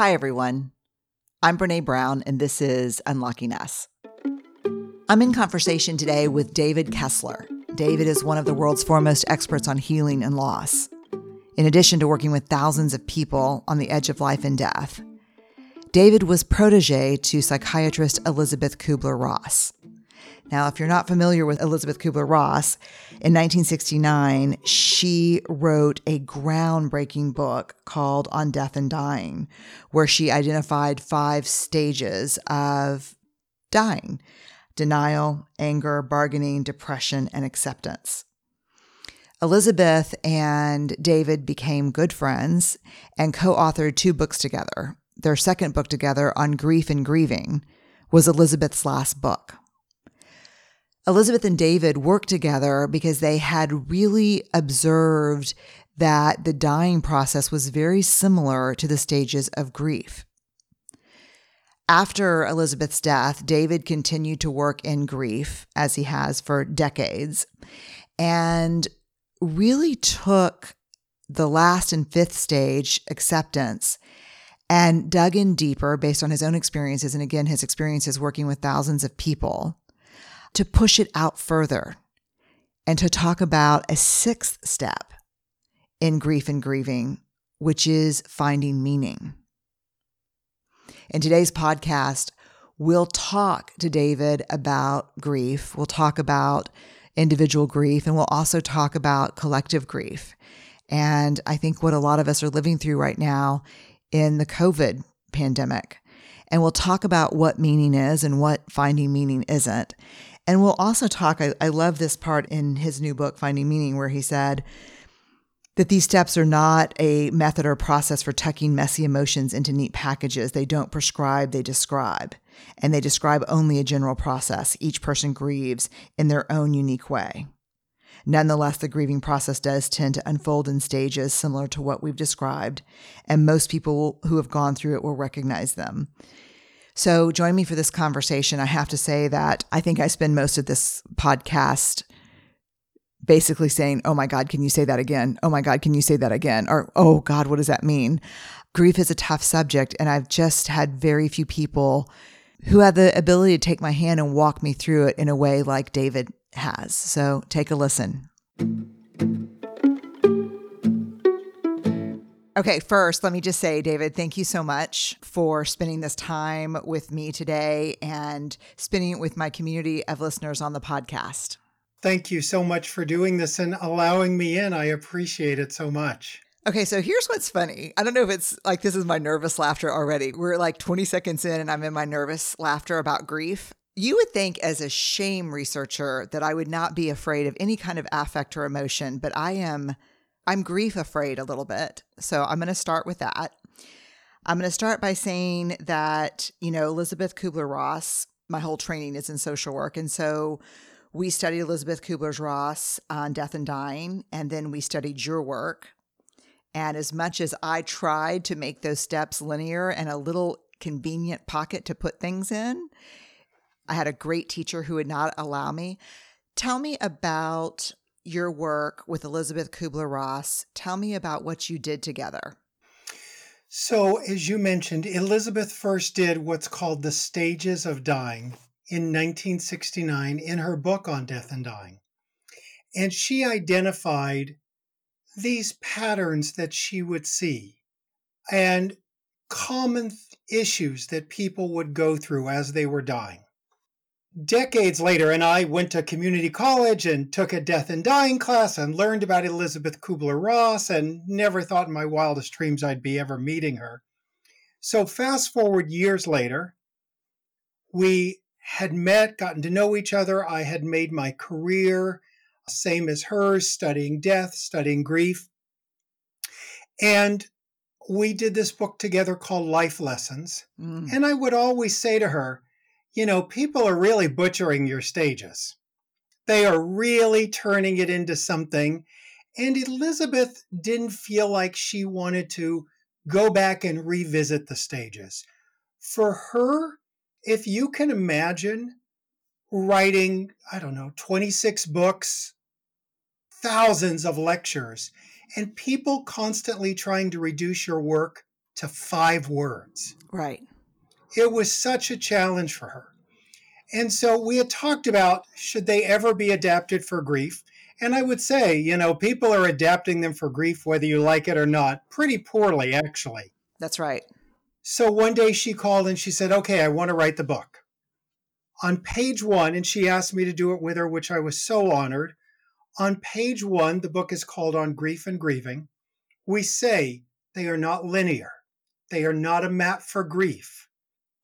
Hi, everyone. I'm Brené Brown, and this is Unlocking Us. I'm in conversation today with David Kessler. David is one of the world's foremost experts on healing and loss. In addition to working with thousands of people on the edge of life and death, David was protege to psychiatrist Elizabeth Kubler Ross. Now, if you're not familiar with Elizabeth Kubler Ross, in 1969, she wrote a groundbreaking book called On Death and Dying, where she identified five stages of dying denial, anger, bargaining, depression, and acceptance. Elizabeth and David became good friends and co authored two books together. Their second book together, On Grief and Grieving, was Elizabeth's last book. Elizabeth and David worked together because they had really observed that the dying process was very similar to the stages of grief. After Elizabeth's death, David continued to work in grief, as he has for decades, and really took the last and fifth stage, acceptance, and dug in deeper based on his own experiences. And again, his experiences working with thousands of people to push it out further and to talk about a sixth step in grief and grieving, which is finding meaning. In today's podcast, we'll talk to David about grief. We'll talk about individual grief, and we'll also talk about collective grief. And I think what a lot of us are living through right now in the COVID pandemic. And we'll talk about what meaning is and what finding meaning isn't. And we'll also talk, I, I love this part in his new book, Finding Meaning, where he said, that these steps are not a method or process for tucking messy emotions into neat packages. They don't prescribe, they describe. And they describe only a general process. Each person grieves in their own unique way. Nonetheless, the grieving process does tend to unfold in stages similar to what we've described, and most people who have gone through it will recognize them. So, join me for this conversation. I have to say that I think I spend most of this podcast basically saying, Oh my God, can you say that again? Oh my God, can you say that again? Or, Oh God, what does that mean? Grief is a tough subject. And I've just had very few people who have the ability to take my hand and walk me through it in a way like David has. So, take a listen. Okay, first, let me just say, David, thank you so much for spending this time with me today and spending it with my community of listeners on the podcast. Thank you so much for doing this and allowing me in. I appreciate it so much. Okay, so here's what's funny. I don't know if it's like this is my nervous laughter already. We're like 20 seconds in and I'm in my nervous laughter about grief. You would think, as a shame researcher, that I would not be afraid of any kind of affect or emotion, but I am I'm grief afraid a little bit. So I'm going to start with that. I'm going to start by saying that, you know, Elizabeth Kubler Ross, my whole training is in social work. And so we studied Elizabeth Kubler Ross on death and dying, and then we studied your work. And as much as I tried to make those steps linear and a little convenient pocket to put things in, I had a great teacher who would not allow me. Tell me about your work with Elizabeth Kubler Ross. Tell me about what you did together. So, as you mentioned, Elizabeth first did what's called the stages of dying in 1969 in her book on death and dying. And she identified these patterns that she would see and common issues that people would go through as they were dying decades later, and I went to community college and took a death and dying class and learned about Elizabeth Kubler Ross and never thought in my wildest dreams I'd be ever meeting her. So, fast forward years later, we had met, gotten to know each other. I had made my career, same as hers, studying death, studying grief. And we did this book together called Life Lessons. Mm. And I would always say to her, you know, people are really butchering your stages. They are really turning it into something. And Elizabeth didn't feel like she wanted to go back and revisit the stages. For her, if you can imagine writing, I don't know, 26 books, thousands of lectures, and people constantly trying to reduce your work to five words. Right. It was such a challenge for her. And so we had talked about should they ever be adapted for grief? And I would say, you know, people are adapting them for grief, whether you like it or not, pretty poorly, actually. That's right. So one day she called and she said, Okay, I want to write the book. On page one, and she asked me to do it with her, which I was so honored. On page one, the book is called On Grief and Grieving. We say they are not linear, they are not a map for grief.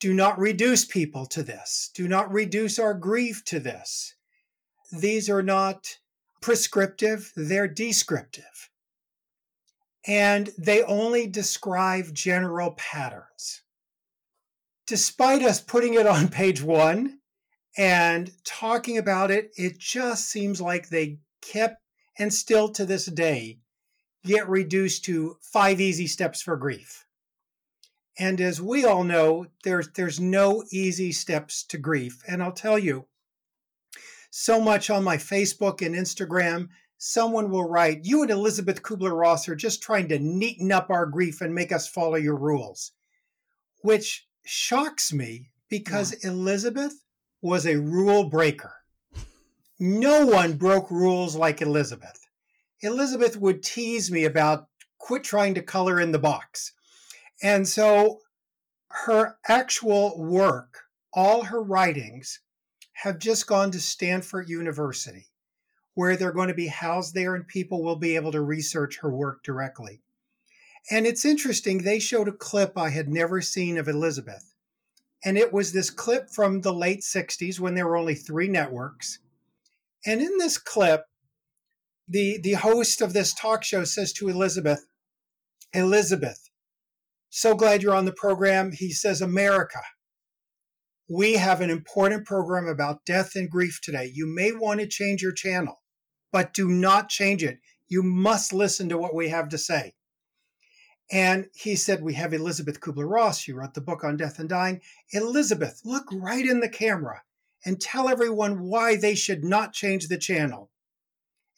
Do not reduce people to this. Do not reduce our grief to this. These are not prescriptive, they're descriptive. And they only describe general patterns. Despite us putting it on page one and talking about it, it just seems like they kept and still to this day get reduced to five easy steps for grief. And as we all know, there's there's no easy steps to grief. And I'll tell you, so much on my Facebook and Instagram, someone will write, "You and Elizabeth Kubler-Ross are just trying to neaten up our grief and make us follow your rules," which shocks me because yeah. Elizabeth was a rule breaker. No one broke rules like Elizabeth. Elizabeth would tease me about quit trying to color in the box. And so her actual work, all her writings, have just gone to Stanford University, where they're going to be housed there and people will be able to research her work directly. And it's interesting, they showed a clip I had never seen of Elizabeth. And it was this clip from the late 60s when there were only three networks. And in this clip, the, the host of this talk show says to Elizabeth, Elizabeth, so glad you're on the program. He says, America, we have an important program about death and grief today. You may want to change your channel, but do not change it. You must listen to what we have to say. And he said, We have Elizabeth Kubler Ross. She wrote the book on death and dying. Elizabeth, look right in the camera and tell everyone why they should not change the channel.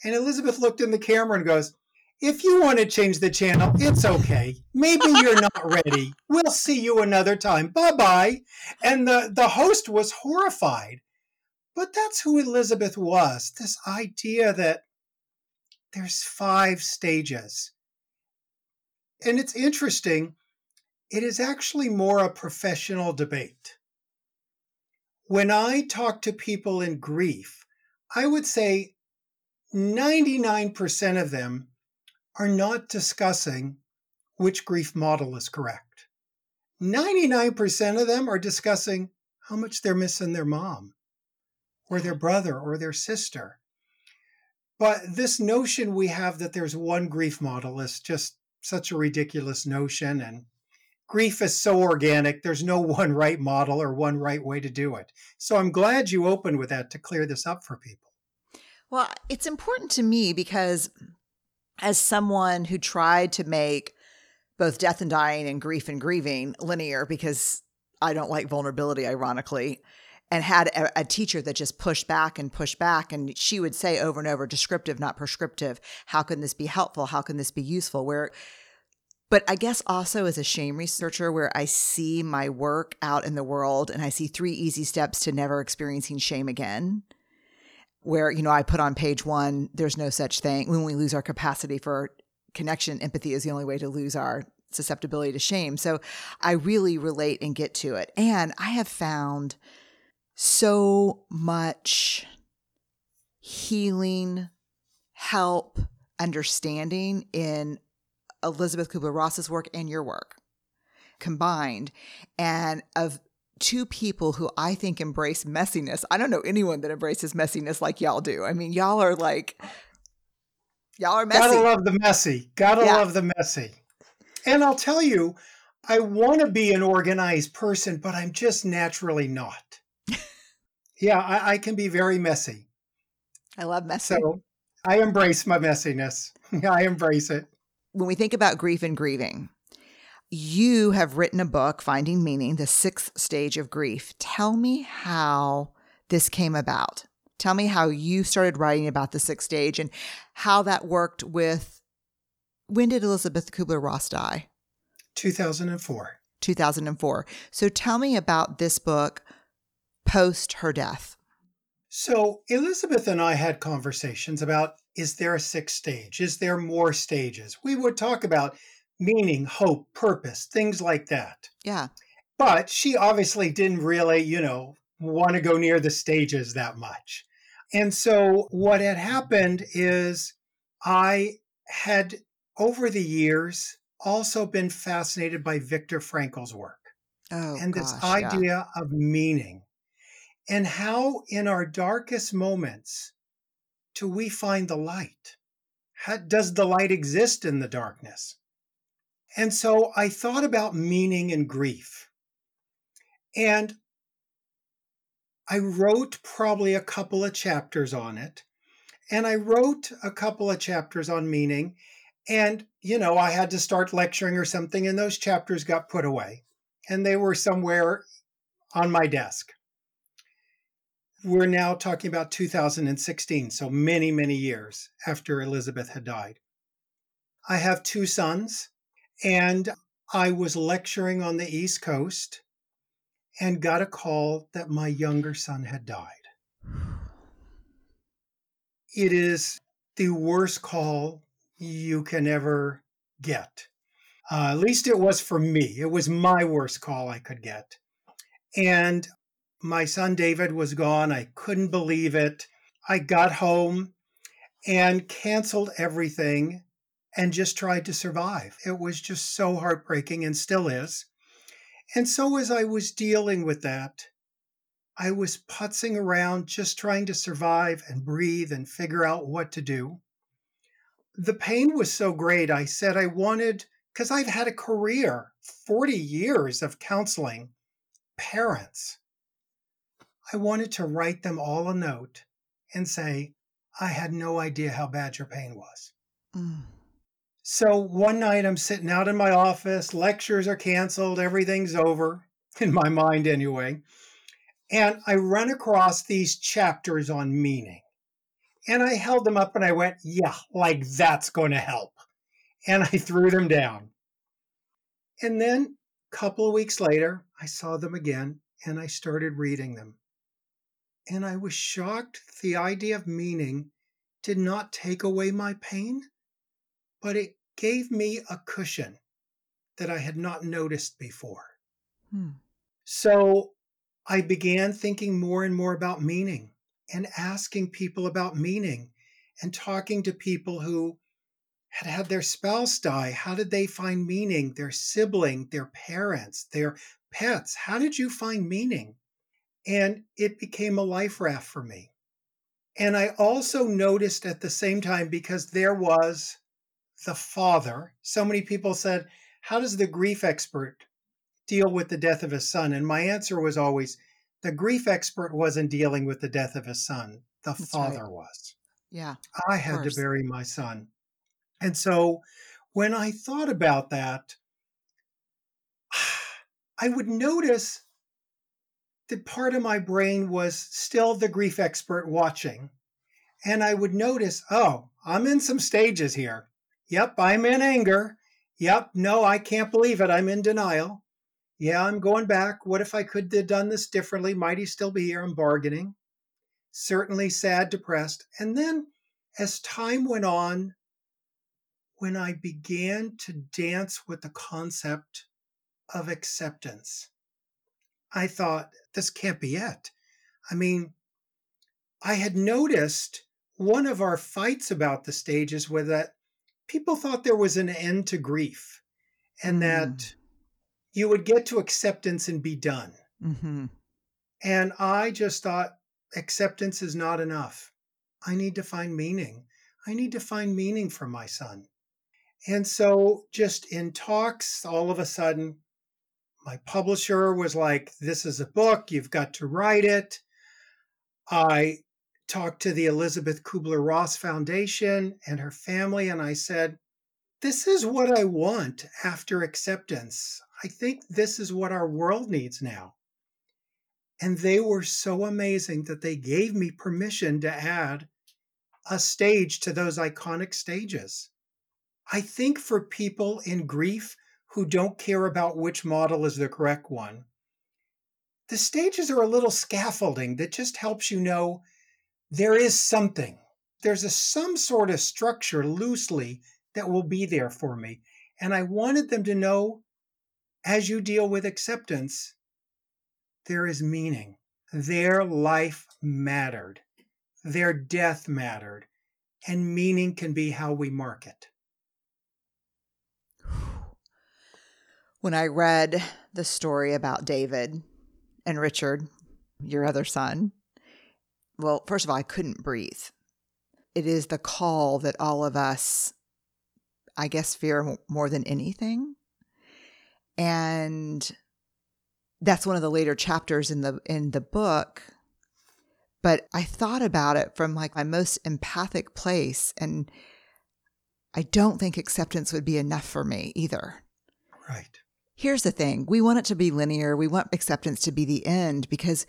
And Elizabeth looked in the camera and goes, if you want to change the channel, it's okay. Maybe you're not ready. We'll see you another time. Bye bye. And the, the host was horrified. But that's who Elizabeth was this idea that there's five stages. And it's interesting, it is actually more a professional debate. When I talk to people in grief, I would say 99% of them are not discussing which grief model is correct. 99% of them are discussing how much they're missing their mom or their brother or their sister. But this notion we have that there's one grief model is just such a ridiculous notion. And grief is so organic, there's no one right model or one right way to do it. So I'm glad you opened with that to clear this up for people. Well, it's important to me because as someone who tried to make both death and dying and grief and grieving linear because I don't like vulnerability, ironically, and had a, a, teacher that just pushed back and pushed back. And she would say over and over, descriptive, not prescriptive. How can this be helpful? How can this be useful? Where, but I guess also as a shame researcher, where I see my work out in the world and I see three easy steps to never experiencing shame again where you know I put on page one, there's no such thing. When we lose our capacity for connection, empathy is the only way to lose our susceptibility to shame. So I really relate and get to it. And I have found so much healing, help, understanding in Elizabeth Kubler Ross's work and your work combined, and of two people who I think embrace messiness. I don't know anyone that embraces messiness like y'all do. I mean, y'all are like, y'all are messy. Gotta love the messy. Gotta yeah. love the messy. And I'll tell you, I want to be an organized person, but I'm just naturally not. yeah, I, I, can be very messy. I love messy. So I embrace my messiness. I embrace it. When we think about grief and grieving, you have written a book, Finding Meaning, the sixth stage of grief. Tell me how this came about. Tell me how you started writing about the sixth stage and how that worked with when did Elizabeth Kubler Ross die? 2004. 2004. So tell me about this book post her death. So Elizabeth and I had conversations about is there a sixth stage? Is there more stages? We would talk about meaning, hope, purpose, things like that. Yeah. But she obviously didn't really, you know, want to go near the stages that much. And so what had happened is I had over the years also been fascinated by Viktor Frankl's work Oh, and this gosh, yeah. idea of meaning and how in our darkest moments do we find the light? How, does the light exist in the darkness? And so I thought about meaning and grief. And I wrote probably a couple of chapters on it. And I wrote a couple of chapters on meaning. And, you know, I had to start lecturing or something, and those chapters got put away. And they were somewhere on my desk. We're now talking about 2016, so many, many years after Elizabeth had died. I have two sons, and I was lecturing on the East Coast and got a call that my younger son had died. It is the worst call you can ever get. Uh, at least it was for me. It was my worst call I could get. And my son David was gone. I couldn't believe it. I got home and canceled everything and just tried to survive. It was just so heartbreaking and still is. And so, as I was dealing with that, I was putzing around just trying to survive and breathe and figure out what to do. The pain was so great, I said I wanted, because I've had a career, 40 years of counseling parents. I wanted to write them all a note and say, I had no idea how bad your pain was. Mm. So one night I'm sitting out in my office, lectures are canceled, everything's over, in my mind anyway. And I run across these chapters on meaning. And I held them up and I went, yeah, like that's going to help. And I threw them down. And then a couple of weeks later, I saw them again and I started reading them. And I was shocked the idea of meaning did not take away my pain, but it gave me a cushion that I had not noticed before. Hmm. So I began thinking more and more about meaning and asking people about meaning and talking to people who had had their spouse die. How did they find meaning? Their sibling, their parents, their pets. How did you find meaning? And it became a life raft for me. And I also noticed at the same time, because there was the father, so many people said, How does the grief expert deal with the death of his son? And my answer was always, The grief expert wasn't dealing with the death of his son, the That's father right. was. Yeah. I had to bury my son. And so when I thought about that, I would notice that part of my brain was still the grief expert watching. And I would notice, oh, I'm in some stages here. Yep, I'm in anger. Yep, no, I can't believe it. I'm in denial. Yeah, I'm going back. What if I could have done this differently? Might he still be here? I'm bargaining. Certainly sad, depressed. And then as time went on, when I began to dance with the concept of acceptance, I thought, this can't be it. I mean, I had noticed one of our fights about the stages was that people thought there was an end to grief and that Mm. you would get to acceptance and be done. hmm And I just thought acceptance is not enough. I need to find meaning. I need to find meaning for my son. And so, just in talks, all of a sudden, my publisher was like, This is a book, you've got to write it. I talked to the Elizabeth Kubler Ross Foundation and her family, and I said, This is what I want after acceptance. I think this is what our world needs now. And they were so amazing that they gave me permission to add a stage to those iconic stages. I think for people in grief who don't care about which model is the correct one. The stages are a little scaffolding that just helps you know there is something. There's a some sort of structure loosely that will be there for me. And I wanted them to know as you deal with acceptance, there is meaning. Their life mattered, their death mattered, and meaning can be how we mark it. When I read the story about David and Richard, your other son, well, first of all, I couldn't breathe. It is the call that all of us, I guess, fear more than anything. And that's one of the later chapters in the in the book. But i thought about it from like my most empathic place and i don't think acceptance would be enough for me either. Right. Here's the thing. We want it to be linear. We want acceptance to be the end because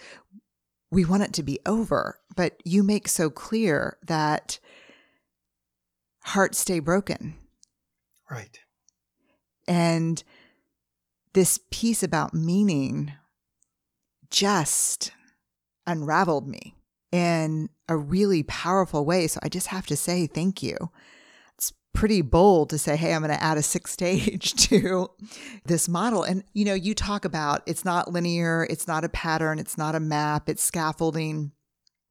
we want it to be over but you make so clear that hearts stay broken right and this piece about meaning just unraveled me in a really powerful way. So I just have to say thank you. Pretty bold to say, hey, I'm going to add a sixth stage to this model. And, you know, you talk about it's not linear, it's not a pattern, it's not a map, it's scaffolding.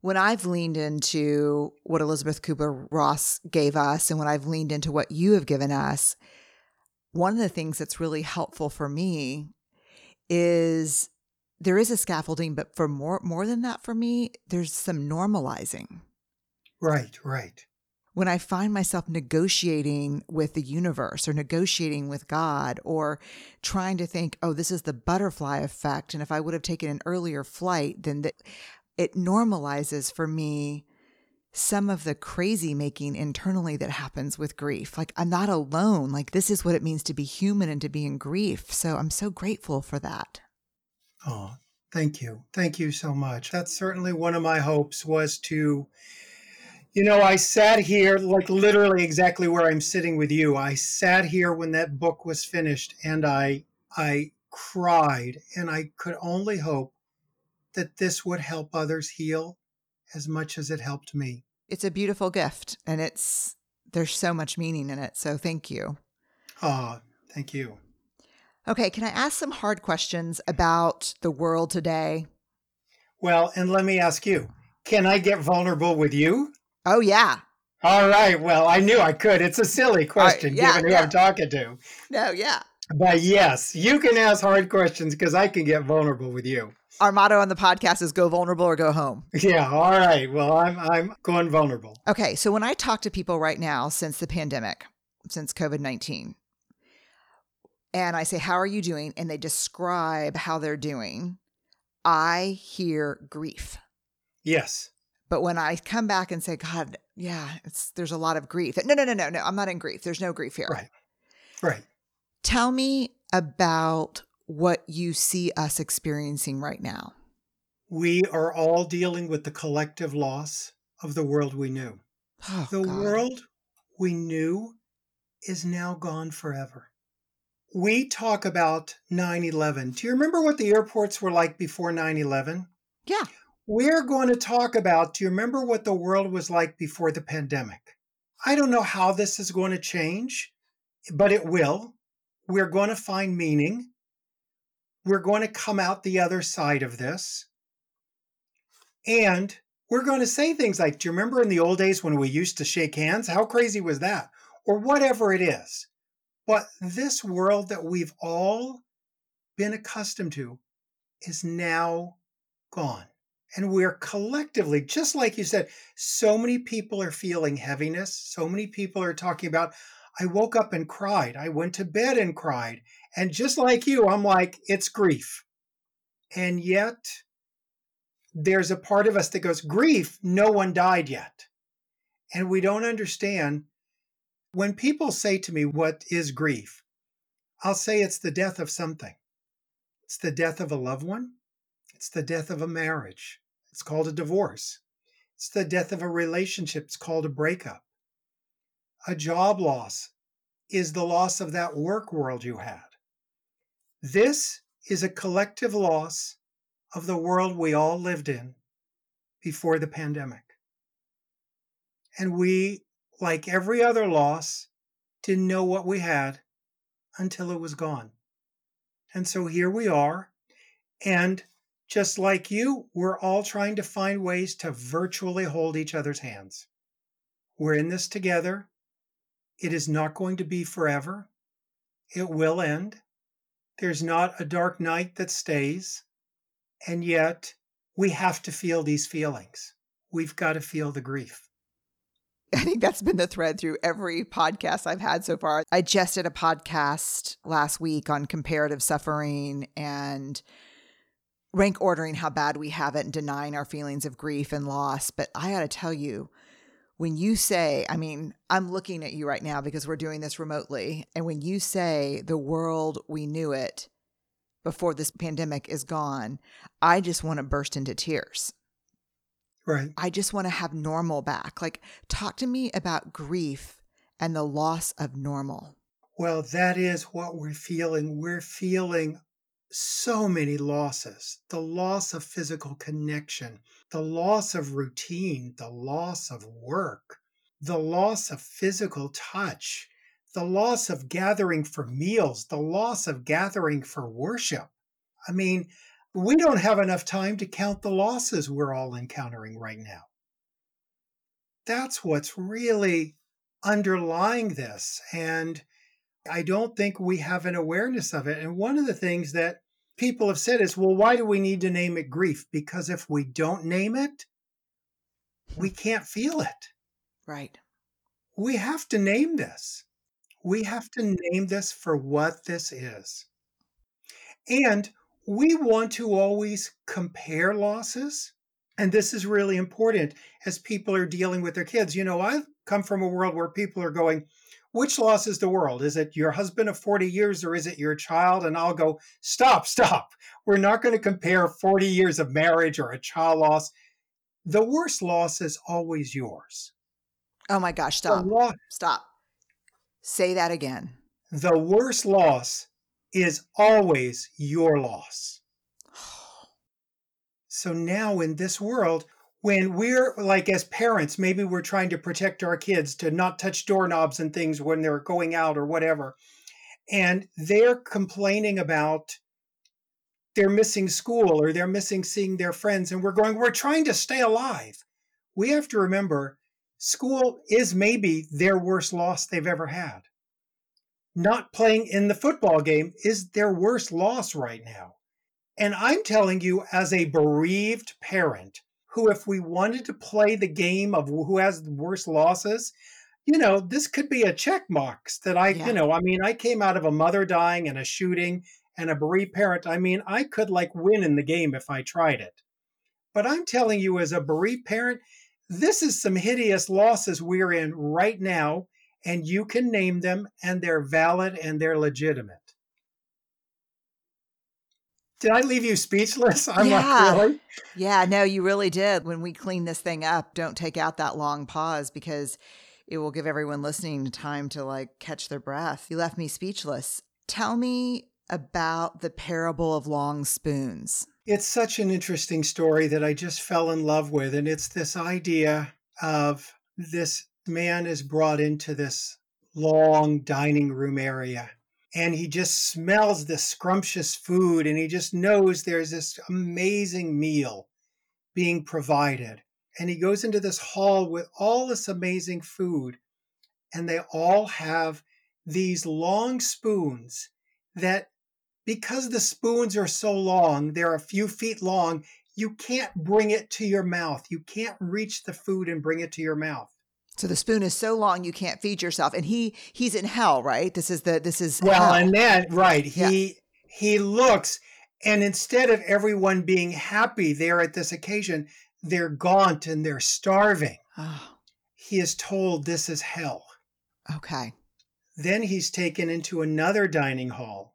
When I've leaned into what Elizabeth Kubler Ross gave us and when I've leaned into what you have given us, one of the things that's really helpful for me is there is a scaffolding, but for more more than that for me, there's some normalizing. Right, right. When I find myself negotiating with the universe or negotiating with God or trying to think, oh, this is the butterfly effect. And if I would have taken an earlier flight, then the, it normalizes for me some of the crazy making internally that happens with grief. Like, I'm not alone. Like, this is what it means to be human and to be in grief. So, I'm so grateful for that. Oh, thank you. Thank you so much. That's certainly one of my hopes was to, you know, I sat here, like literally exactly where I'm sitting with you. I sat here when that book was finished and I, I cried and I could only hope that this would help others heal as much as it helped me it's a beautiful gift and it's there's so much meaning in it. So thank you. Oh, thank you. Okay, can I ask some hard questions about the world today? Well, and let me ask you, can I get vulnerable with you? Oh yeah. All right. Well, I knew I could. It's a silly question right, yeah, given who yeah. I'm talking to. No, yeah. But yes, you can ask hard questions because I can get vulnerable with you our motto on the podcast is go vulnerable or go home. Yeah, all right. Well, I'm I'm going vulnerable. Okay, so when I talk to people right now since the pandemic, since COVID-19, and I say, "How are you doing?" and they describe how they're doing, I hear grief. Yes. But when I come back and say, "God, yeah, it's there's a lot of grief." No, no, no, no, no. I'm not in grief. There's no grief here. Right. Right. Tell me about what you see us experiencing right now? We are all dealing with the collective loss of the world we knew. Oh, the God. world we knew is now gone forever. We talk about 9 11. Do you remember what the airports were like before 9 11? Yeah. We're going to talk about do you remember what the world was like before the pandemic? I don't know how this is going to change, but it will. We're going to find meaning we're going to come out the other side of this. And we're going to say things like, Do you remember in the old days when we used to shake hands? How crazy was that? Or whatever it is. But this world that we've all been accustomed to is now gone. And we're collectively, just like you said, so many people are feeling heaviness. So many people are talking about, I woke up and cried. I went to bed and cried. And just like you, I'm like, it's grief. And yet, there's a part of us that goes, grief, no one died yet. And we don't understand. When people say to me, What is grief? I'll say it's the death of something. It's the death of a loved one. It's the death of a marriage. It's called a divorce. It's the death of a relationship. It's called a breakup. A job loss is the loss of that work world you had This is a collective loss of the world we all lived in before the pandemic. And we, like every other loss, didn't know what we had until it was gone. And so here we are. And just like you, we're all trying to find ways to virtually hold each other's hands. We're in this together. It is not going to be forever. It will end. There's not a dark night that stays. And yet, we have to feel these feelings. We've got to feel the grief. I think that's been the thread through every podcast I've had so far. I just did a podcast last week on comparative suffering and rank ordering how bad we have it and denying our feelings of grief and loss. But I got to tell you, when you say, I mean, I'm looking at you right now because we're doing this remotely. And when you say the world we knew it before this pandemic is gone, I just want to burst into tears. Right. I just want to have normal back. Like, talk to me about grief and the loss of normal. Well, that is what we're feeling. We're feeling so many losses the loss of physical connection, the loss of routine, the loss of work, the loss of physical touch, the loss of gathering for meals, the loss of gathering for worship. I mean, we don't have enough time to count the losses we're all encountering right now. That's what's really underlying this. And I don't think we have an awareness of it. And one of the things that people have said is, well, why do we need to name it grief? Because if we don't name it, we can't feel it. Right. We have to name this. We have to name this for what this is. And we want to always compare losses. And this is really important as people are dealing with their kids. You know, I come from a world where people are going, which loss is the world? Is it your husband of 40 years or is it your child? And I'll go, stop, stop. We're not going to compare 40 years of marriage or a child loss. The worst loss is always yours. Oh my gosh, stop. stop. Say that again. The worst loss is always your loss. So now in this world, when we're like as parents, maybe we're trying to protect our kids to not touch doorknobs and things when they're going out or whatever. And they're complaining about they're missing school or they're missing seeing their friends. And we're going, we're trying to stay alive. We have to remember school is maybe their worst loss they've ever had. Not playing in the football game is their worst loss right now. And I'm telling you, as a bereaved parent, who, if we wanted to play the game of who has the worst losses, you know, this could be a check marks that I, yeah. you know, I mean, I came out of a mother dying and a shooting and a bereaved parent. I mean, I could like win in the game if I tried it. But I'm telling you, as a bereaved parent, this is some hideous losses we're in right now, and you can name them, and they're valid and they're legitimate. Did I leave you speechless? I'm yeah. like, really? Yeah, no, you really did. When we clean this thing up, don't take out that long pause because it will give everyone listening time to like catch their breath. You left me speechless. Tell me about the parable of long spoons. It's such an interesting story that I just fell in love with. And it's this idea of this man is brought into this long dining room area and he just smells this scrumptious food and he just knows there's this amazing meal being provided. And he goes into this hall with all this amazing food, and they all have these long spoons that, because the spoons are so long, they're a few feet long, you can't bring it to your mouth. You can't reach the food and bring it to your mouth. So the spoon is so long you can't feed yourself, and he he's in hell, right? This is the this is well, hell. and then right he yeah. he looks, and instead of everyone being happy there at this occasion, they're gaunt and they're starving. Oh. He is told this is hell. Okay. Then he's taken into another dining hall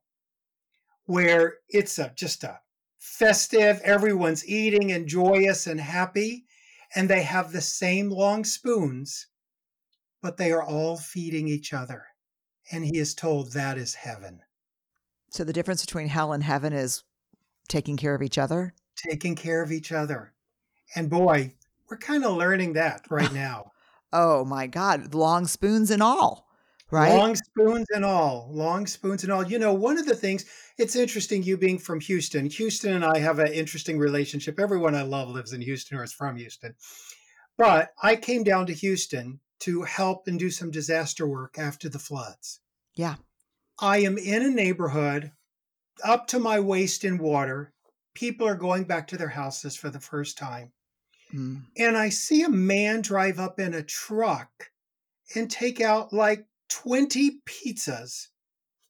where it's a just a festive, everyone's eating and joyous and happy, and they have the same long spoons but they are all feeding each other. And he is told that is heaven. So the difference between hell and heaven is taking care of each other? Taking care of each other. And boy, we're kind of learning that right now. oh my God, long spoons and all, right? Long spoons and all, long spoons and all. You know, one of the things, it's interesting you being from Houston. Houston and I have an interesting relationship. Everyone I love lives in Houston or is from Houston. But I came down to Houston to help and do some disaster work after the floods. Yeah. I am in a neighborhood up to my waist in water. People are going back to their houses for the first time. Mm. And I see a man drive up in a truck and take out like 20 pizzas,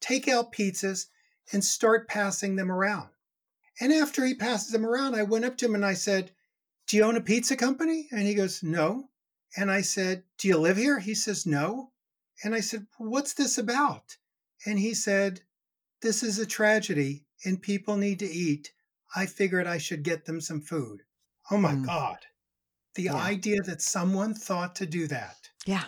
take out pizzas and start passing them around. And after he passes them around, I went up to him and I said, Do you own a pizza company? And he goes, No. And I said, Do you live here? He says, No. And I said, What's this about? And he said, This is a tragedy and people need to eat. I figured I should get them some food. Oh my mm. God. The yeah. idea that someone thought to do that. Yeah.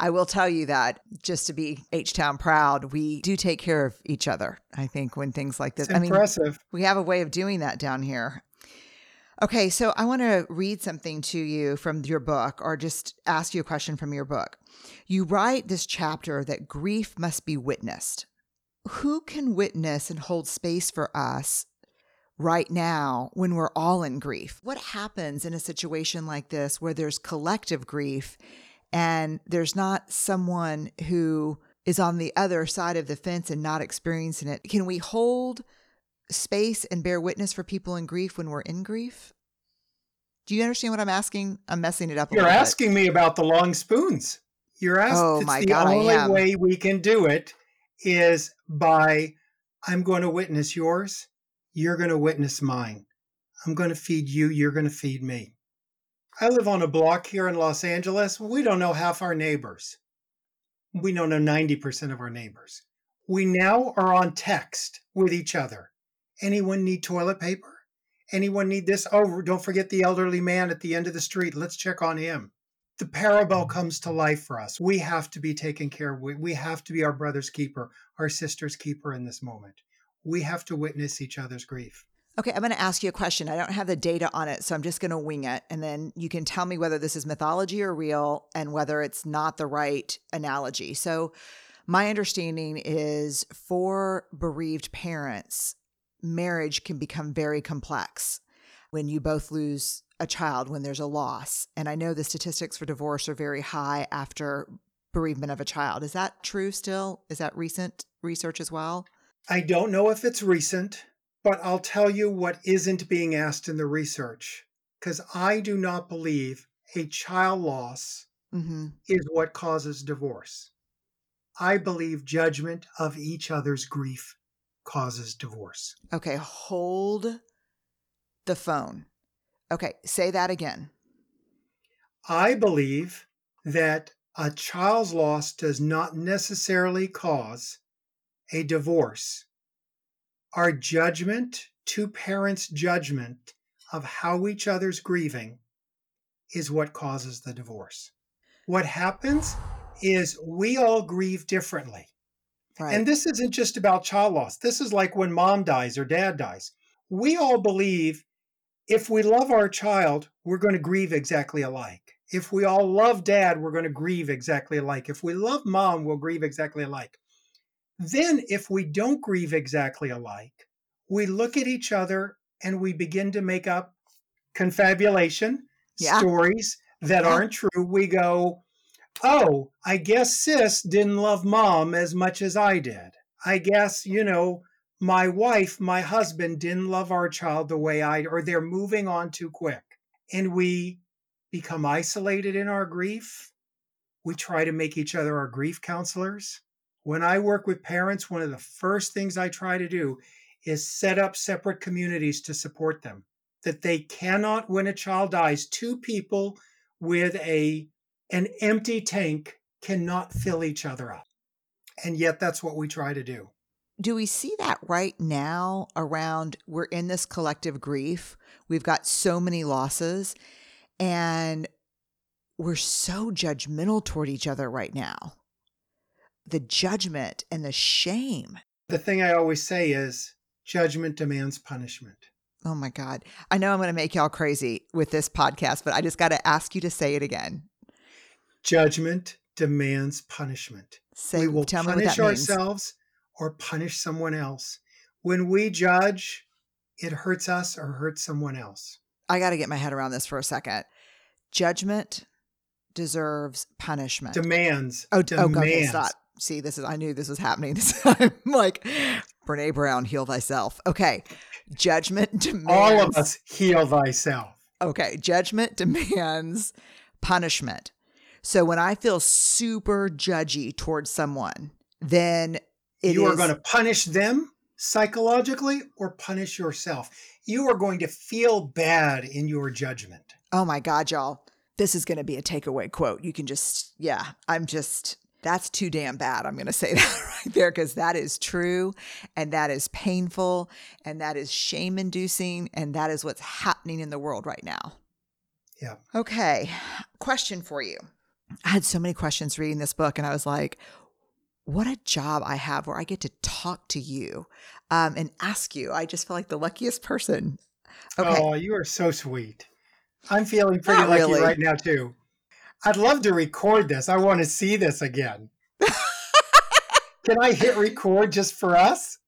I will tell you that just to be H Town proud, we do take care of each other. I think when things like this, it's I impressive. mean, we have a way of doing that down here. Okay, so I want to read something to you from your book or just ask you a question from your book. You write this chapter that grief must be witnessed. Who can witness and hold space for us right now when we're all in grief? What happens in a situation like this where there's collective grief and there's not someone who is on the other side of the fence and not experiencing it? Can we hold space and bear witness for people in grief when we're in grief? Do you understand what I'm asking? I'm messing it up. You're asking bit. me about the long spoons. You're asking. Oh my the God, only way we can do it is by I'm going to witness yours. You're going to witness mine. I'm going to feed you. You're going to feed me. I live on a block here in Los Angeles. We don't know half our neighbors. We don't know 90% of our neighbors. We now are on text with each other. Anyone need toilet paper? Anyone need this? Oh, don't forget the elderly man at the end of the street. Let's check on him. The parable mm-hmm. comes to life for us. We have to be taken care of. We have to be our brother's keeper, our sister's keeper in this moment. We have to witness each other's grief. Okay, I'm going to ask you a question. I don't have the data on it, so I'm just going to wing it. And then you can tell me whether this is mythology or real and whether it's not the right analogy. So, my understanding is for bereaved parents, marriage can become very complex when you both lose a child, when there's a loss. And I know the statistics for divorce are very high after bereavement of a child. Is that true still? Is that recent research as well? I don't know if it's recent, but I'll tell you what isn't being asked in the research because I do not believe a child loss mm-hmm. is what causes divorce. I believe judgment of each other's grief causes divorce. Okay, hold the phone. Okay, say that again. I believe that a child's loss does not necessarily cause a divorce. Our judgment, two parents' judgment of how each other's grieving, is what causes the divorce. What happens is we all grieve differently. Right. And this isn't just about child loss. This is like when mom dies or dad dies. We all believe if we love our child, we're going to grieve exactly alike. If we all love dad, we're going to grieve exactly alike. If we love mom, we'll grieve exactly alike. Then, if we don't grieve exactly alike, we look at each other and we begin to make up confabulation, yeah. stories that yeah. aren't true. We go, oh, I guess sis didn't love mom as much as I did. I guess, you know, my wife, my husband didn't love our child the way I, or they're moving on too quick. And we become isolated in our grief. We try to make each other our grief counselors. When I work with parents, one of the first things I try to do is set up separate communities to support them. That they cannot, when a child dies, two people with a an empty tank cannot fill each other up. And yet that's what we try to do. Do we see that right now around we're in this collective grief? We've got so many losses and we're so judgmental toward each other right now. The judgment and the shame The thing I always say is judgment demands punishment. Oh my God. I know I'm going to make y'all crazy with this podcast, but I just got to ask you to say it again. Judgment demands punishment. Say, we will tell me punish what that means. ourselves or punish someone else. When we judge, it hurts us or hurts someone else. I got to get my head around this for a second. Judgment deserves punishment. Demands. oh, oh, demands. okay, stop. See, this is, I knew this was happening. This, I'm like, Brené Brown, heal thyself. Okay. Judgment demands. All of us heal thyself. Okay. Judgment demands punishment. So when I feel super judgy towards someone, then it you are is- going to punish them psychologically or punish yourself. You are going to feel bad in your judgment. Oh my God, y'all. This is going to be a takeaway quote. You can just, yeah, I'm just, that's too damn bad. I'm going to say that right there because that is true and that is painful and that is shame inducing and that is what's happening in the world right now. Yeah. Okay. Question for you. I had so many questions reading this book and I was like, what a job I have where I get to talk to you um, and ask you. I just feel like the luckiest person. Okay. Oh, you are so sweet. I'm feeling pretty Not lucky really. right now, too. I'd love to record this. I want to see this again. Can I hit record just for us?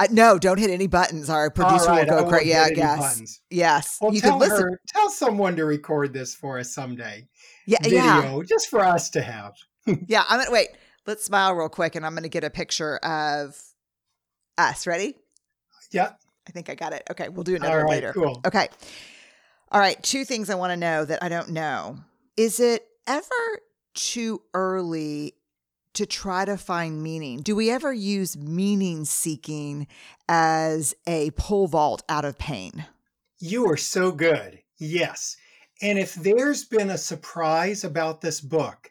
Uh, no, don't hit any buttons. Our producer right, I will go crazy. Yeah, any yes. buttons. Yes. Well, you tell can listen. her, tell someone to record this for us someday. Yeah, Video, yeah. just for us to have. Yeah. I'm gonna wait. Let's smile real quick and I'm gonna get a picture of us. Ready? Yeah. I think I got it. Okay, we'll do another right. later. Cool. Okay. All right. Two things I want to know that I don't know. Is it ever too early to try to find meaning? Do we ever use meaning seeking as a pole vault out of pain? You are so good. Yes. And if there's been a surprise about this book,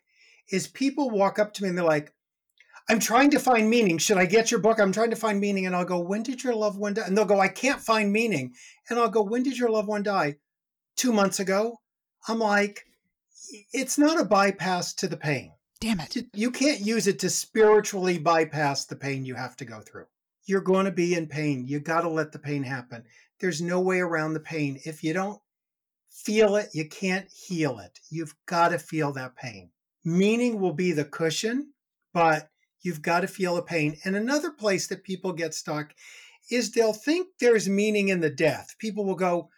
is people walk up to me and they're like, I'm trying to find meaning. Should I get your book? I'm trying to find meaning. And I'll go, When did your loved one die? And they'll go, I can't find meaning. And I'll go, When did your loved one die? Two months ago. I'm like, It's not a bypass to the pain. Damn it. You can't use it to spiritually bypass the pain you have to go through. You're going to be in pain. You got to let the pain happen. There's no way around the pain. If you don't feel it, you can't heal it. You've got to feel that pain. Meaning will be the cushion, but you've got to feel the pain. And another place that people get stuck is they'll think there's meaning in the death. People will go,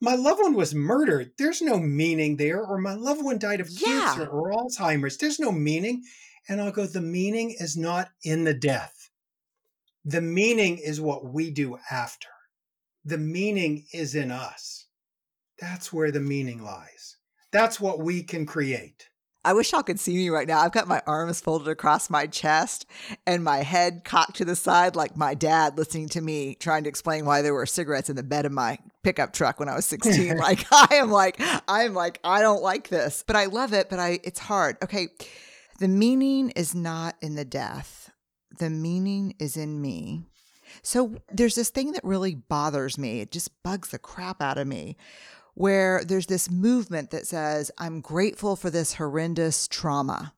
my loved one was murdered. There's no meaning there. Or my loved one died of Yeah. cancer or Alzheimer's. There's no meaning. And I'll go, the meaning is not in the death. The meaning is what we do after. The meaning is in us. That's where the meaning lies. That's what we can create. I wish y'all could see me right now. I've got my arms folded across my chest and my head cocked to the side, like my dad listening to me trying to explain why there were cigarettes in the bed of my pickup truck when I was 16. like I am like, I'm like, I don't like this, but I love it, but I it's hard. Okay. The meaning is not in the death. The meaning is in me. So there's this thing that really bothers me. It just bugs the crap out of me where there's this movement that says i'm grateful for this horrendous trauma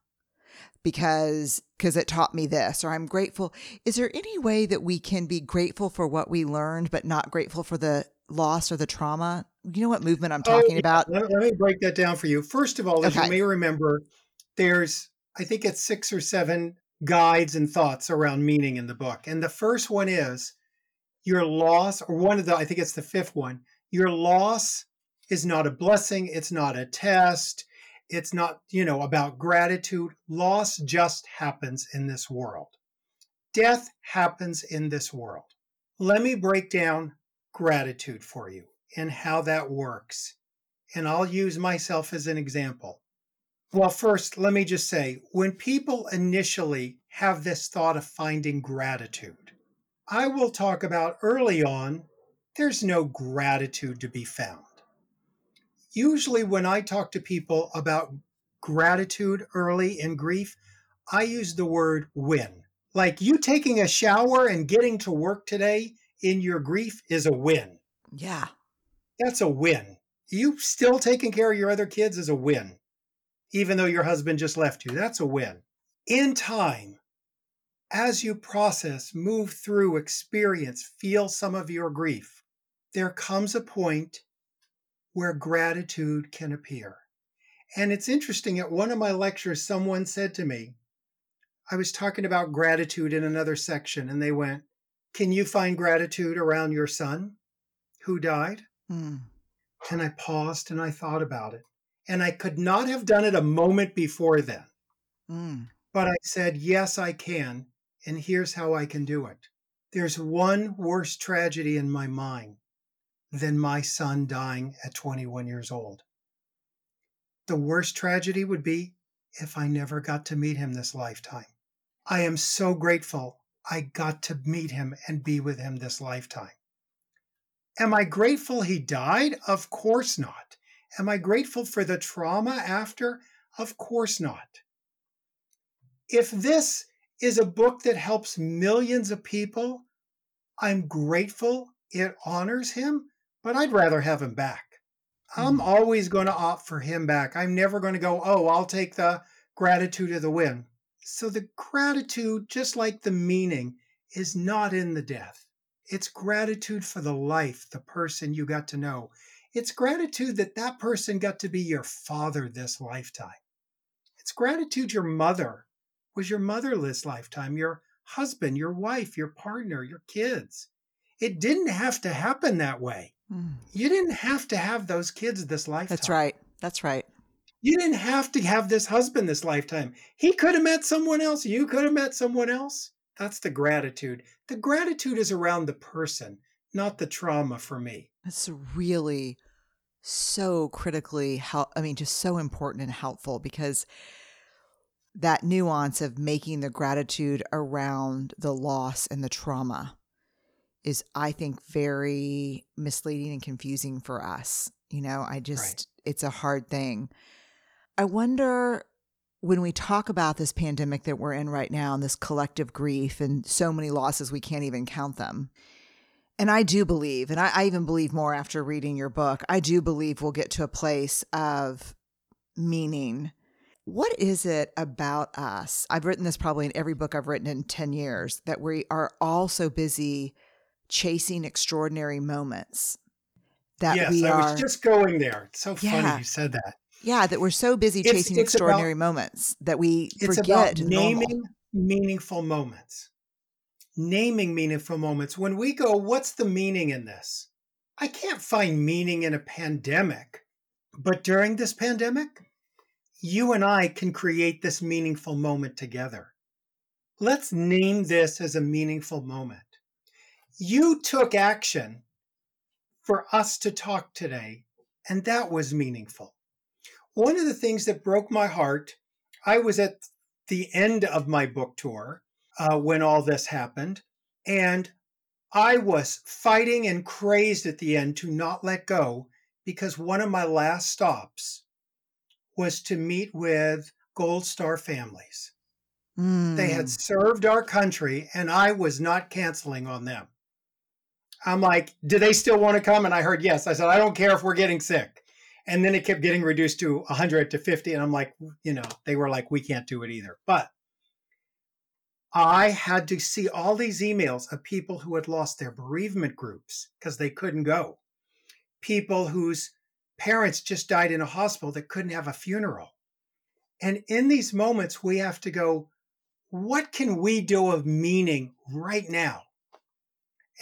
because because it taught me this or i'm grateful is there any way that we can be grateful for what we learned but not grateful for the loss or the trauma you know what movement i'm Oh, talking yeah. about Let, let me break that down for you. First of all, as Okay. you may remember, there's, I think it's six or seven guides and thoughts around meaning in the book. And the first one is your loss, or one of the, I think it's the fifth one, your loss is not a blessing. It's not a test. It's not, you know, about gratitude. Loss just happens in this world. Death happens in this world. Let me break down gratitude for you and how that works. And I'll use myself as an example. Well, first, let me just say when people initially have this thought of finding gratitude, I will talk about early on, there's no gratitude to be found. Usually, when I talk to people about gratitude early in grief, I use the word win. Like you taking a shower and getting to work today in your grief is a win. yeah That's a win. You still taking care of your other kids is a win, even though your husband just left you. That's a win. In time, as you process, move through, experience, feel some of your grief, there comes a point where gratitude can appear. And it's interesting, at one of my lectures, someone said to me, I was talking about gratitude in another section, and they went, Can you find gratitude around your son who died? Mm. And I paused and I thought about it. And I could not have done it a moment before then. Mm. But I said, Yes, I can. And here's how I can do it. There's one worse tragedy in my mind than my son dying at 21 years old. The worst tragedy would be if I never got to meet him this lifetime. I am so grateful I got to meet him and be with him this lifetime. Am I grateful he died? Of course not. Am I grateful for the trauma after? Of course not. If this is a book that helps millions of people, I'm grateful it honors him, but I'd rather have him back. I'm hmm. always going to opt for him back. I'm never going to go, oh, I'll take the gratitude of the win. So the gratitude, just like the meaning, is not in the death. It's gratitude for the life, the person you got to know. It's gratitude that that person got to be your father this lifetime. It's gratitude your mother was your motherless lifetime, your husband, your wife, your partner, your kids. It didn't have to happen that way. Mm. You didn't have to have those kids this lifetime. That's right. That's right. You didn't have to have this husband this lifetime. He could have met someone else. You could have met someone else. That's the gratitude. The gratitude is around the person, not the trauma for me. That's really so critically help I mean just so important and helpful because that nuance of making the gratitude around the loss and the trauma is I think very misleading and confusing for us. You know, I just right. it's a hard thing. I wonder when we talk about this pandemic that we're in right now and this collective grief and so many losses, we can't even count them. And I do believe, and I, I, even believe more after reading your book, I do believe we'll get to a place of meaning. What is it about us? I've written this probably in every book I've written in 10 years that we are all so busy chasing extraordinary moments that yes, we are. I was just going there. It's so funny you said that. Yeah, that we're so busy it's, chasing it's extraordinary about, moments that we forget naming normal. meaningful moments. Naming meaningful moments. When we go, what's the meaning in this? I can't find meaning in a pandemic. But during this pandemic, you and I can create this meaningful moment together. Let's name this as a meaningful moment. You took action for us to talk today, and that was meaningful. One of the things that broke my heart, I was at the end of my book tour uh, when all this happened, and I was fighting and crazed at the end to not let go because one of my last stops was to meet with Gold Star families. Mm. They had hmm. served our country, and I was not canceling on them. I'm like, do they still want to come? And I heard yes. I said, I don't care if we're getting sick. And then it kept getting reduced to 100 to 50 and i'm like you know they were like we can't do it either. But i had to see all these emails of people who had lost their bereavement groups because they couldn't go. People whose parents just died in a hospital that couldn't have a funeral. And in these moments we have to go what can we do of meaning right now?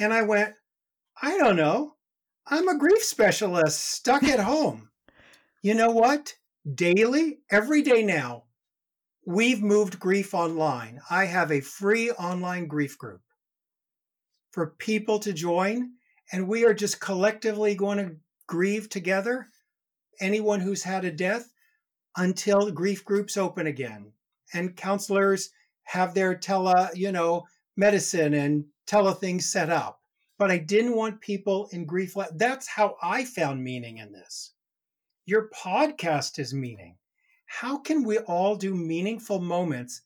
And i went i don't know I'm a grief specialist stuck at home. You know what? Daily, every day now, we've moved grief online. I have a free online grief group for people to join, and we are just collectively going to grieve together. Anyone who's had a death until grief groups open again and counselors have their tele, you know, medicine and tele things set up. But I didn't want people in grief. That's how I found meaning in this. Your podcast is meaning. How can we all do meaningful moments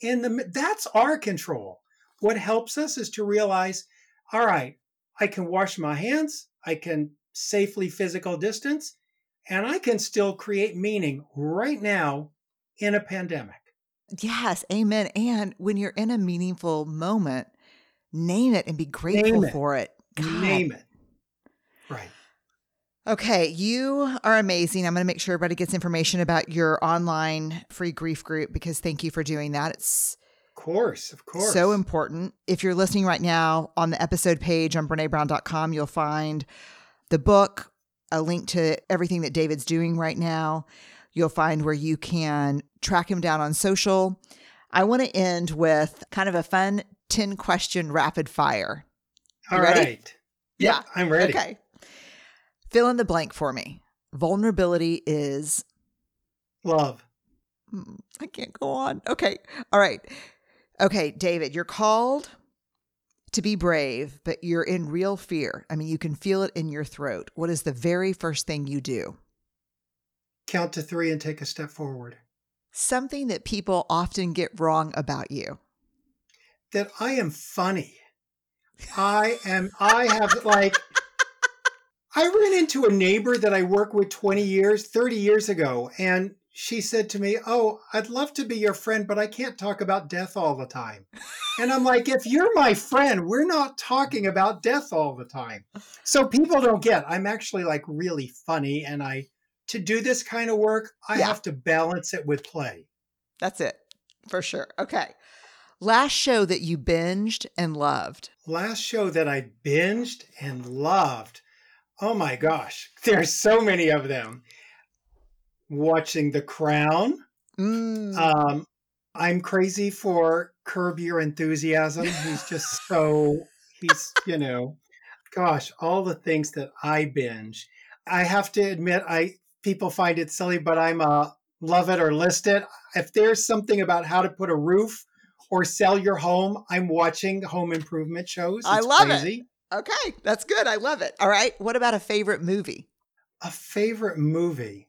in the that's our control. What helps us is to realize, all right, I can wash my hands, I can safely physical distance, and I can still create meaning right now in a pandemic. Yes, amen. And when you're in a meaningful moment, name it and be grateful it. for it. God. Name it. Right. Okay, you are amazing. I'm going to make sure everybody gets information about your online free grief group because thank you for doing that. It's Of course, of course. so important. If you're listening right now on the episode page on brenebrown.com, you'll find the book, a link to everything that David's doing right now. You'll find where you can track him down on social. I want to end with kind of a fun 10 question rapid fire. All ready? right. Yeah. Yep, I'm ready. Okay. Fill in the blank for me. Vulnerability is Love. Hmm, I can't go on. Okay. All right. Okay, David, you're called to be brave, but you're in real fear. I mean, you can feel it in your throat. What is the very first thing you do? Count to three and take a step forward. Something that people often get wrong about you. That I am funny. I am, I have like, I ran into a neighbor that I worked with 20 years, 30 years ago, and she said to me, Oh, I'd love to be your friend, but I can't talk about death all the time. And I'm like, If you're my friend, we're not talking about death all the time. So people don't get, I'm actually like really funny. And I, to do this kind of work, I Yeah. have to balance it with play. That's it, for sure. Okay. Last show that you binged and loved. Last show that I binged and loved. Oh my gosh, there's so many of them. Watching The Crown. Mm. Um, I'm crazy for Curb Your Enthusiasm. He's just so, he's, you know, gosh, all the things that I binge. I have to admit, I people find it silly, but I'm a love it or list it. If there's something about how to put a roof or sell your home, I'm watching home improvement shows. I It's love it. okay, that's good. I love it. All right. What about a favorite movie? A favorite movie.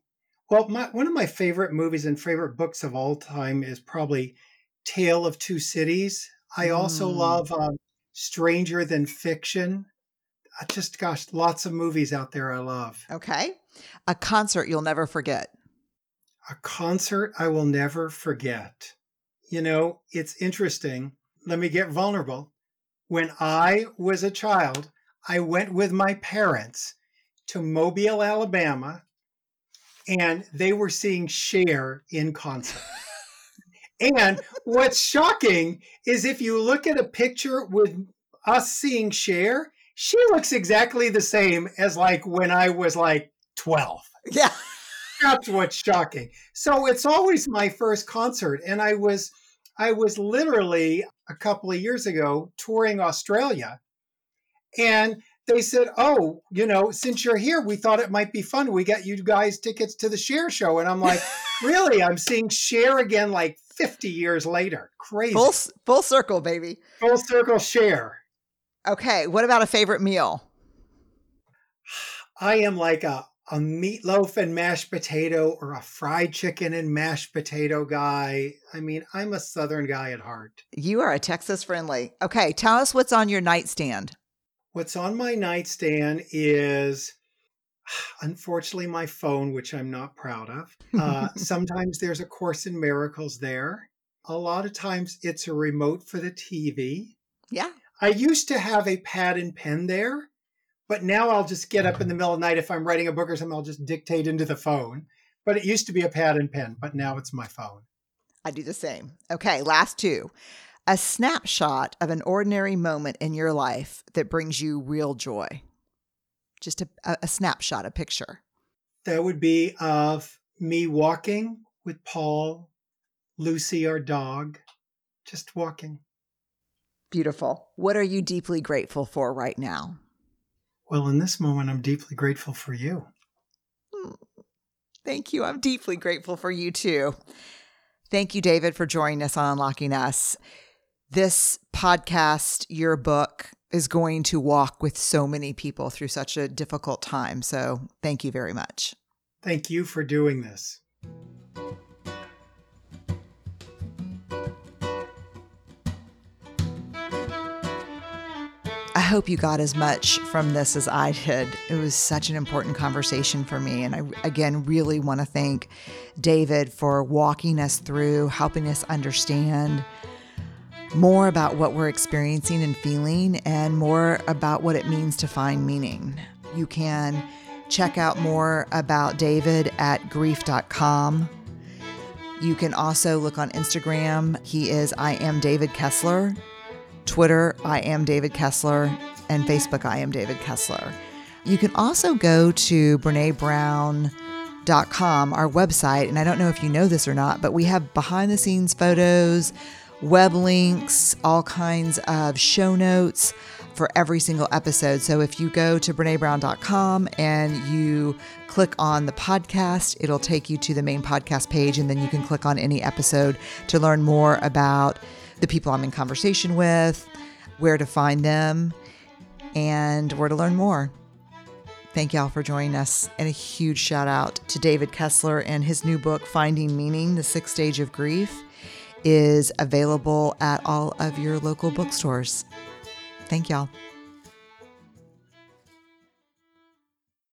Well, my, one of my favorite movies and favorite books of all time is probably Tale of Two Cities. I also Mm. love um, Stranger Than Fiction. Uh, just, gosh, lots of movies out there I love. Okay. A concert you'll never forget. A concert I will never forget. You know, it's interesting. Let me get vulnerable. When I was a child, I went with my parents to Mobile, Alabama, and they were seeing Cher in concert. and what's shocking is if you look at a picture with us seeing Cher, she looks exactly the same as like when I was like 12 Yeah. that's what's shocking so it's always my first concert and i was i was literally a couple of years ago touring australia and they said oh you know since you're here we thought it might be fun we got you guys tickets to the Cher show and i'm like really i'm seeing Cher again like 50 years later crazy Full full, circle, baby. Full circle Cher Okay. What about a favorite meal? i am like a a meatloaf and mashed potato or a fried chicken and mashed potato guy. I mean, I'm a southern guy at heart. You are a Texas friendly. Okay. Tell us what's on your nightstand. What's on my nightstand is unfortunately my phone, which I'm not proud of. Uh, sometimes there's a Course in Miracles there. A lot of times it's a remote for the TV. Yeah. I used to have a pad and pen there, but now I'll just get up in the middle of the night if I'm writing a book or something, I'll just dictate into the phone. But it used to be a pad and pen, but now it's my phone. I do the same. Okay. Last two. A snapshot of an ordinary moment in your life that brings you real joy. Just a, a, a snapshot, a picture. That would be of me walking with Paul, Lucy, our dog, just walking. Beautiful. What are you deeply grateful for right now? Well, in this moment, I'm deeply grateful for you. Mm. Thank you. I'm deeply grateful for you too. Thank you, David, for joining us on Unlocking Us. This podcast, your book, is going to walk with so many people through such a difficult time. So thank you very much. Thank you for doing this. Hope you got as much from this as I did. It was such an important conversation for me. And I, again, really want to thank David for walking us through, helping us understand more about what we're experiencing and feeling, and more about what it means to find meaning. You can check out more about David at grief.com. You can also look on Instagram. He is I am David Kessler. Twitter, I am David Kessler. And Facebook, I am David Kessler. You can also go to BreneBrown.com, our website. And I don't know if you know this or not, but we have behind the scenes photos, web links, all kinds of show notes for every single episode. So if you go to BreneBrown.com and you click on the podcast, it'll take you to the main podcast page, and then you can click on any episode to learn more about the people I'm in conversation with, where to find them, and where to learn more. Thank y'all for joining us. And a huge shout out to David Kessler and his new book, Finding Meaning The Sixth Stage of Grief, is available at all of your local bookstores. Thank y'all.